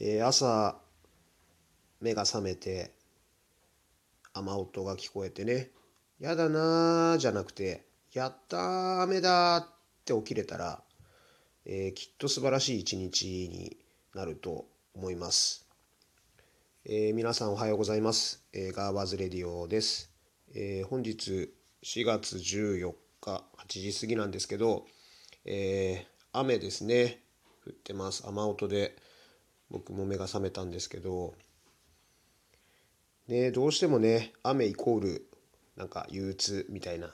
えー、朝目が覚めて雨音が聞こえてね「やだなー」じゃなくて「やったー雨だ」って起きれたら、えー、きっと素晴らしい一日になると思います。えー、皆さんおはようございます。えー、ガーバーズレディオです。え本日4月14日8時過ぎなんですけど、え雨ですね降ってます雨音で僕も目が覚めたんですけどねどうしてもね雨イコールなんか憂鬱みたいな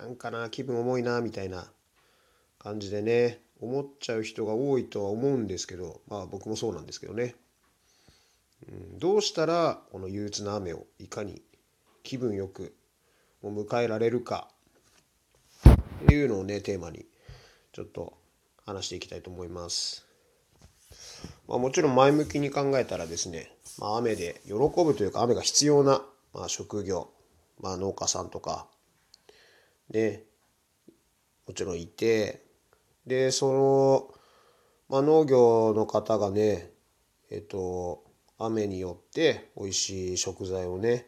なんかな気分重いなみたいな感じでね思っちゃう人が多いとは思うんですけどまあ僕もそうなんですけどね、うん、どうしたらこの憂鬱な雨をいかに気分よく迎えられるかっていうのをねテーマにちょっと話していきたいと思います。まあ、もちろん前向きに考えたらですね、まあ、雨で喜ぶというか雨が必要な、まあ、職業、まあ、農家さんとかねもちろんいてでその、まあ、農業の方がねえっと雨によって美味しい食材をね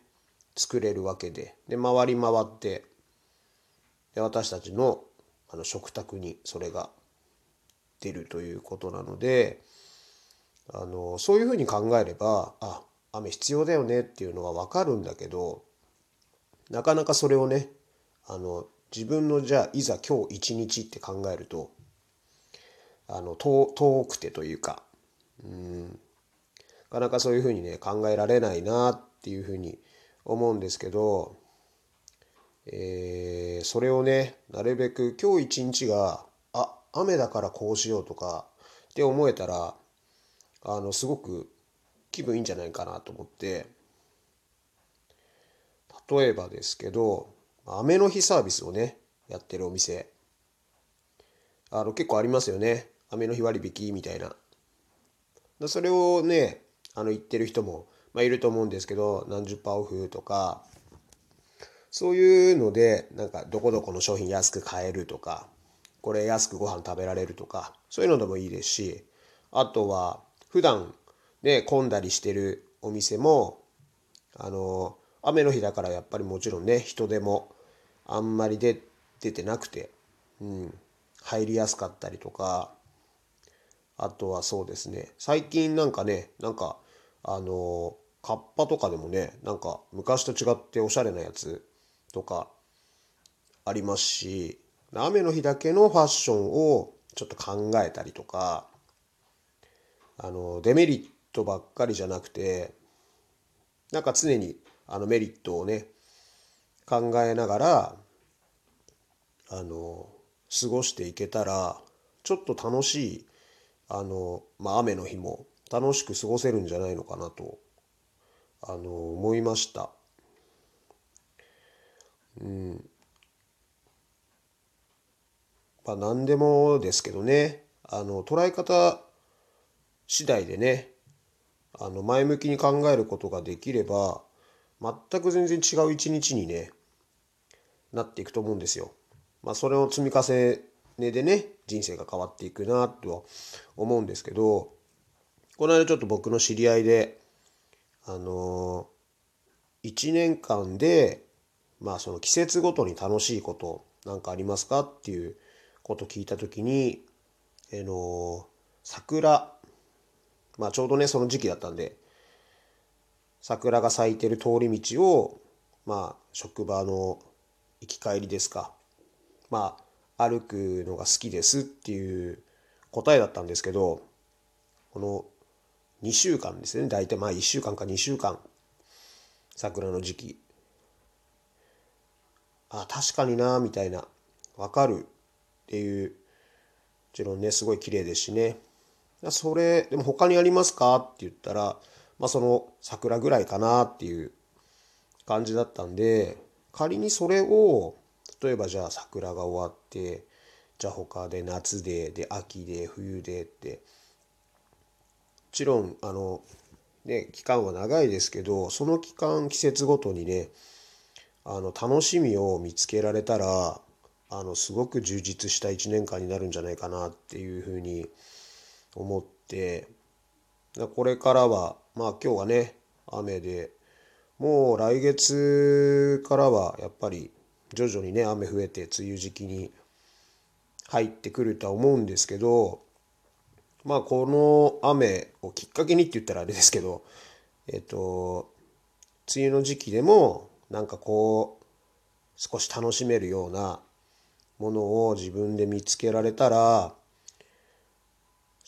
作れるわけでで回り回ってで私たちのあの食卓にそれが出るということなのであのそういうふうに考えればあ雨必要だよねっていうのは分かるんだけどなかなかそれをねあの自分のじゃあいざ今日一日って考えるとあの遠くてというかうんなかなかそういうふうにね考えられないなっていうふうに思うんですけど、えー、それをねなるべく今日一日があ雨だからこうしようとかって思えたらあのすごく気分いいんじゃないかなと思って。例えばですけど雨の日サービスをねやってるお店。あの結構ありますよね。雨の日割引みたいな。それをねあの言ってる人も、まあ、いると思うんですけど何十パーオフとか。そういうのでなんかどこどこの商品安く買えるとか。これ安くご飯食べられるとか。そういうのでもいいですし。あとは普段ね混んだりしてるお店もあの雨の日だからやっぱりもちろんね人でもあんまり出出てなくて、うん、入りやすかったりとかあとはそうですね。最近なんかねなんかあのカッパとかでもねなんか昔と違っておしゃれなやつとかありますし雨の日だけのファッションをちょっと考えたりとかあのデメリットばっかりじゃなくてなんか常にあのメリットをね考えながらあの過ごしていけたらちょっと楽しいあの、まあ、雨の日も楽しく過ごせるんじゃないのかなとあの思いました。うん。まあ何でもですけどねあの捉え方次第でねあの前向きに考えることができれば全く全然違う一日にねなっていくと思うんですよ。まあそれを積み重ねでね人生が変わっていくなとは思うんですけどこの間ちょっと僕の知り合いであの1年間でまあその季節ごとに楽しいことなんかありますかっていうこと聞いた時にあの桜まあちょうどねその時期だったんで桜が咲いてる通り道をまあ職場の行き帰りですか。まあ歩くのが好きですっていう答えだったんですけどこの2週間ですね。大体まあ1週間か2週間桜の時期。あ確かになみたいな。分かるっていう。もちろんねすごい綺麗ですしね。それでも他にありますか？って言ったら、まあ、その桜ぐらいかなっていう感じだったんで仮にそれを例えばじゃあ桜が終わってじゃあ他で夏でで秋で冬でってもちろんあのね期間は長いですけどその期間季節ごとにねあの楽しみを見つけられたらあのすごく充実した1年間になるんじゃないかなっていうふうに思ってこれからはまあ今日はね雨でもう来月からはやっぱり徐々にね雨増えて梅雨時期に入ってくるとは思うんですけどまあこの雨をきっかけにって言ったらあれですけどえっと梅雨の時期でもなんかこう少し楽しめるようなものを自分で見つけられたら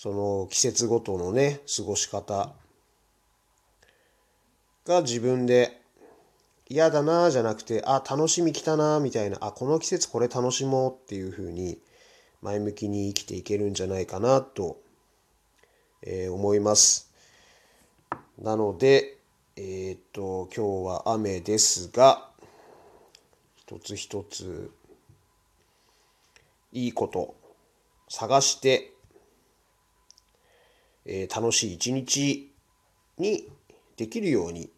その季節ごとのね過ごし方が自分で嫌だなじゃなくてあ楽しみきたなみたいなあこの季節これ楽しもうっていうふうに前向きに生きていけるんじゃないかなと、えー、思います。なので、えー、っと今日は雨ですが一つ一ついいこと探してえー、楽しい一日にできるように、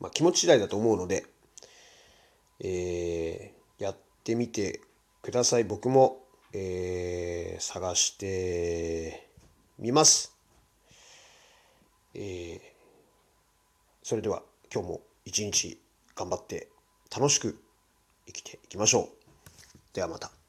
まあ、気持ち次第だと思うので、えー、やってみてください。僕も、えー、探してみます。えー、それでは今日も一日頑張って楽しく生きていきましょう。ではまた。